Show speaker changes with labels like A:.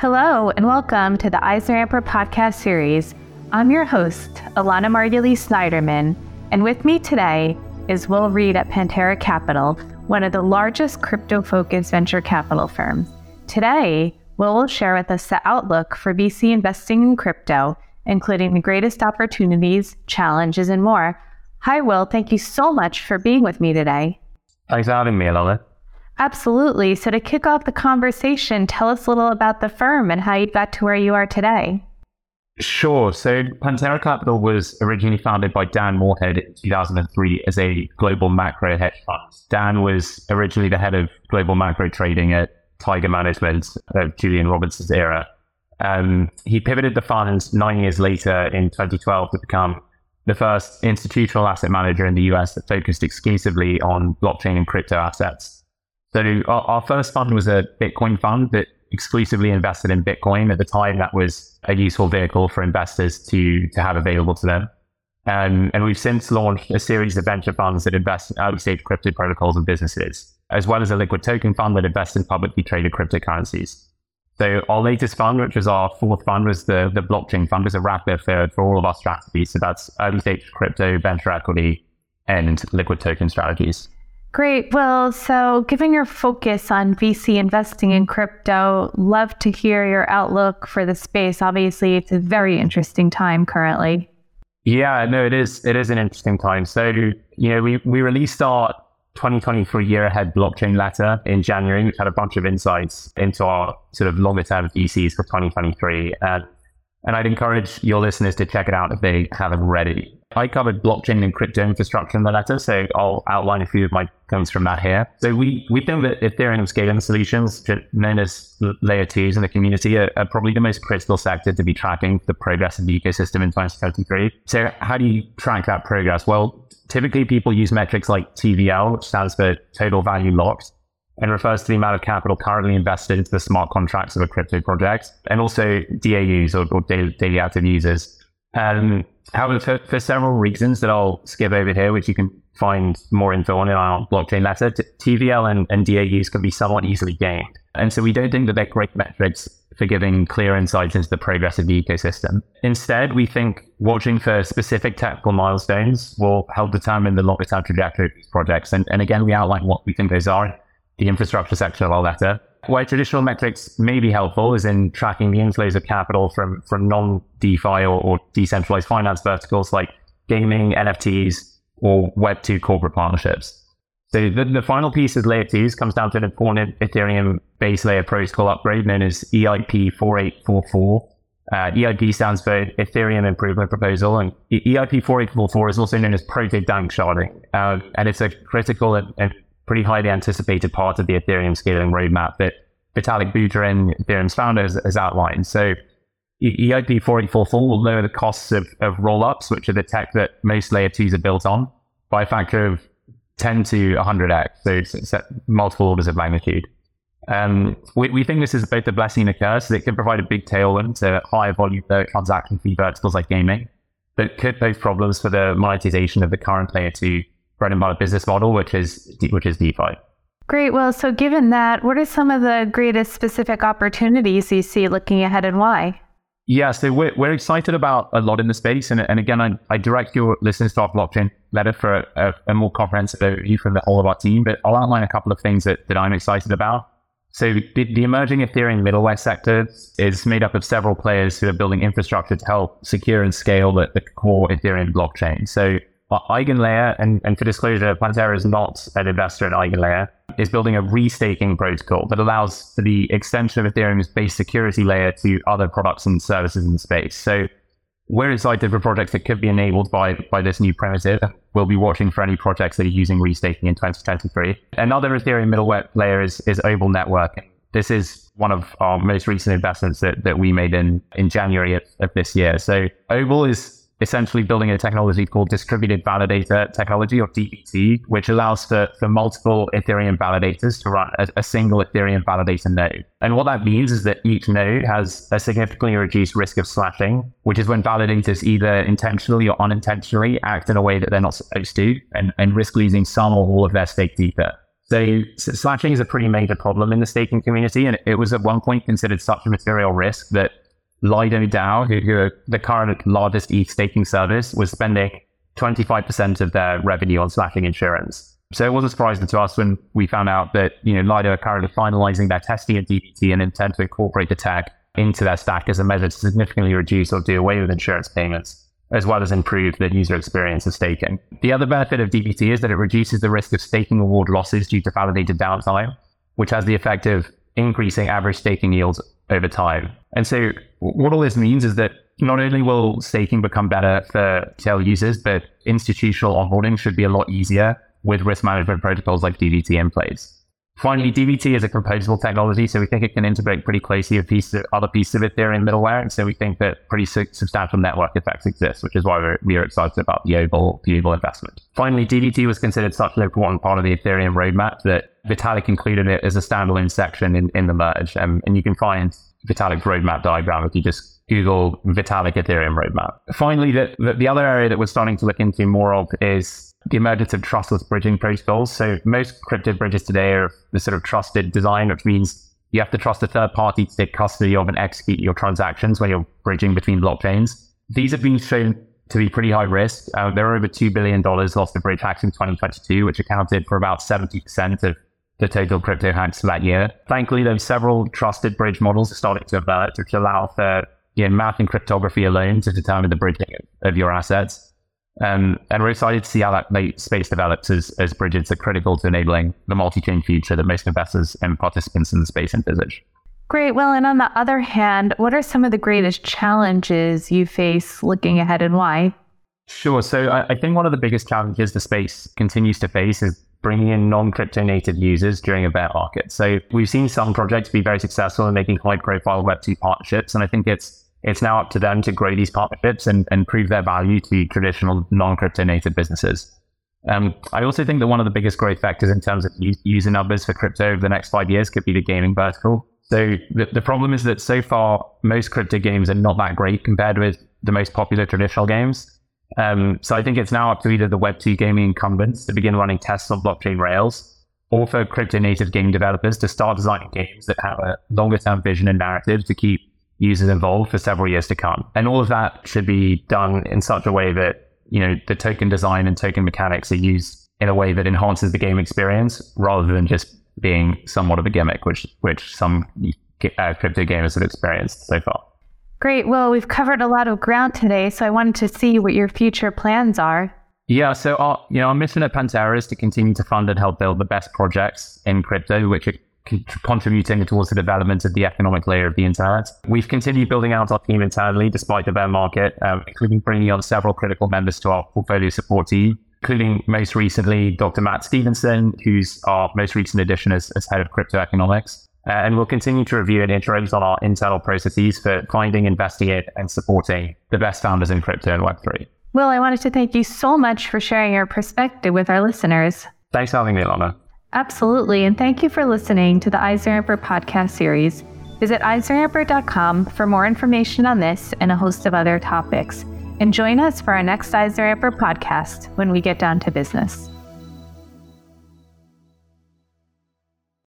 A: Hello, and welcome to the Eisner podcast series. I'm your host, Elana Margulies Snyderman, and with me today is Will Reid at Pantera Capital, one of the largest crypto focused venture capital firms. Today, Will will share with us the outlook for VC investing in crypto, including the greatest opportunities, challenges, and more. Hi, Will. Thank you so much for being with me today.
B: Thanks for having me, Elana.
A: Absolutely. So, to kick off the conversation, tell us a little about the firm and how you got to where you are today.
B: Sure. So Pantera Capital was originally founded by Dan Morehead in 2003 as a global macro hedge fund. Dan was originally the head of global macro trading at Tiger Management of Julian Robertson's era. Um, he pivoted the fund nine years later in 2012 to become the first institutional asset manager in the US that focused exclusively on blockchain and crypto assets. So our, our first fund was a Bitcoin fund that exclusively invested in Bitcoin. At the time, that was a useful vehicle for investors to, to have available to them. Um, and we've since launched a series of venture funds that invest in early stage crypto protocols and businesses, as well as a liquid token fund that invests in publicly traded cryptocurrencies. So our latest fund, which was our fourth fund, was the, the blockchain fund, was a wrapper third for all of our strategies. So that's early stage crypto, venture equity, and liquid token strategies.
A: Great. Well, so given your focus on VC investing in crypto, love to hear your outlook for the space. Obviously, it's a very interesting time currently.
B: Yeah, no, it is. It is an interesting time. So, you know, we, we released our 2023 year ahead blockchain letter in January, which had a bunch of insights into our sort of longer term VCs for 2023. And, and I'd encourage your listeners to check it out if they haven't already. I covered blockchain and crypto infrastructure in the letter, so I'll outline a few of my points from that here. So we, we think that Ethereum scaling solutions, known as layer twos in the community, are, are, probably the most critical sector to be tracking the progress of the ecosystem in 2023. So how do you track that progress? Well, typically people use metrics like TVL, which stands for total value locked, and refers to the amount of capital currently invested into the smart contracts of a crypto project, and also DAUs or, or daily, daily active users. Um, however, for, for, several reasons that I'll skip over here, which you can find more info on in our blockchain letter, TVL and, and DAUs can be somewhat easily gained. And so we don't think that they're great metrics for giving clear insights into the progress of the ecosystem. Instead, we think watching for specific technical milestones will help determine the longer term trajectory of these projects. And, and again, we outline what we think those are the infrastructure section of our letter. Why traditional metrics may be helpful is in tracking the inflows of capital from, from non DeFi or, or decentralized finance verticals like gaming, NFTs, or Web2 corporate partnerships. So the, the final piece is layer twos comes down to an important Ethereum base layer protocol upgrade known as EIP 4844. Uh, EIP stands for Ethereum Improvement Proposal, and EIP 4844 is also known as Proto Danksharding, uh, and it's a critical and, and pretty highly anticipated part of the Ethereum scaling roadmap that Vitalik Buterin, Ethereum's founder, has, has outlined. So EIP 4844 will lower the costs of, of rollups, which are the tech that most layer twos are built on, by a factor of 10 to 100x. So it's, multiple orders of magnitude. Um, we, we think this is both a blessing and a curse. It can provide a big tailwind to higher volume transaction fee verticals like gaming, but could pose problems for the monetization of the current layer two bread and butter business model, which is which is DeFi.
A: Great. Well, so given that, what are some of the greatest specific opportunities you see looking ahead and why?
B: Yeah, so we're, we're excited about a lot in the space. And, and again, I, I direct your listeners to our blockchain letter for a, a, a, more comprehensive overview from the whole of our team. But I'll outline a couple of things that, that I'm excited about. So the, the emerging Ethereum middleware sector is made up of several players who are building infrastructure to help secure and scale the, the core Ethereum blockchain. So EigenLayer, and, and for disclosure, Pantera is not an investor in EigenLayer, is building a restaking protocol that allows for the extension of Ethereum's base security layer to other products and services in space. So we're excited for projects that could be enabled by, by this new primitive. We'll be watching for any projects that are using restaking in 2023. Another Ethereum middleware layer is, is Obol Network. This is one of our most recent investments that, that we made in, in January of, of this year. So Obol is essentially building a technology called distributed validator technology or DVT, which allows for, for multiple Ethereum validators to run a, a, single Ethereum validator node. And what that means is that each node has a significantly reduced risk of slashing, which is when validators either intentionally or unintentionally act in a way that they're not supposed to and, and risk losing some or all of their stake ether. So, so slashing is a pretty major problem in the staking community, and it was at one point considered such a material risk that Lido DAO, who, who are the current largest ETH staking service, was spending 25% of their revenue on slashing insurance. So it wasn't surprising to us when we found out that, you know, Lido are currently finalizing their testing of DVT and intend to incorporate the tech into their stack as a measure to significantly reduce or do away with insurance payments, as well as improve the user experience of staking. The other benefit of DVT is that it reduces the risk of staking award losses due to validated downtime, which has the effect of increasing average staking yields over time. And so what all this means is that not only will staking become better for tail users, but institutional onboarding should be a lot easier with risk management protocols like DVT in place. Finally, DVT is a composable technology, so we think it can integrate pretty closely with pieces, other pieces of Ethereum middleware. And so we think that pretty su- substantial network effects exist, which is why we're, we are excited about the Obol, the Obol investment. Finally, DVT was considered such an important part of the Ethereum roadmap that Vitalik included it as a standalone section in, in the merge. Um, and you can find Vitalik's roadmap diagram if you just Google Vitalik Ethereum roadmap. Finally, the, the, the other area that we're starting to look into more of is the emergence of trustless bridging protocols. So most crypto bridges today are the sort of trusted design, which means you have to trust a third party to take custody of and execute your transactions when you're bridging between blockchains. These have been shown to be pretty high risk. Uh, there are over $2 billion lost to bridge hacks in 2022, which accounted for about 70% of the total crypto hacks for that year. Thankfully, are several trusted bridge models are starting to emerge, which allow for you know, math and cryptography alone to determine the bridging of your assets. Um, and we're excited to see how that space develops as, as bridges are critical to enabling the multi-chain future that most investors and participants in the space envisage.
A: Great. Well, and on the other hand, what are some of the greatest challenges you face looking ahead and why?
B: Sure. So I, I think one of the biggest challenges the space continues to face is bringing in non-crypto native users during a bear market. So we've seen some projects be very successful in making high profile Web2 partnerships. And I think it's it's now up to them to grow these partnerships and, and prove their value to traditional non-crypto native businesses. Um, I also think that one of the biggest growth factors in terms of user numbers for crypto over the next five years could be the gaming vertical. So the, the problem is that so far, most crypto games are not that great compared with the most popular traditional games. Um, so I think it's now up to either the Web2 gaming incumbents to begin running tests on blockchain rails or for crypto native game developers to start designing games that have a longer term vision and narrative to keep users involved for several years to come. And all of that should be done in such a way that, you know, the token design and token mechanics are used in a way that enhances the game experience rather than just being somewhat of a gimmick, which which some uh, crypto gamers have experienced so far.
A: Great. Well, we've covered a lot of ground today, so I wanted to see what your future plans are.
B: Yeah, so our you know our mission at Pantera is to continue to fund and help build the best projects in crypto, which contributing towards the development of the economic layer of the internet. We've continued building out our team internally despite the bear market, um, including bringing on several critical members to our portfolio support team, including most recently Dr. Matt Stevenson, who's our most recent addition as, as head of crypto economics. Uh, and we'll continue to review and iterate on our internal processes for finding, investigating, and supporting the best founders in crypto and Web3.
A: Will, I wanted to thank you so much for sharing your perspective with our listeners.
B: Thanks for having me, Lana.
A: Absolutely. And thank you for listening to the EisnerAmper podcast series. Visit EisnerAmper.com for more information on this and a host of other topics. And join us for our next EisnerAmper podcast when we get down to business.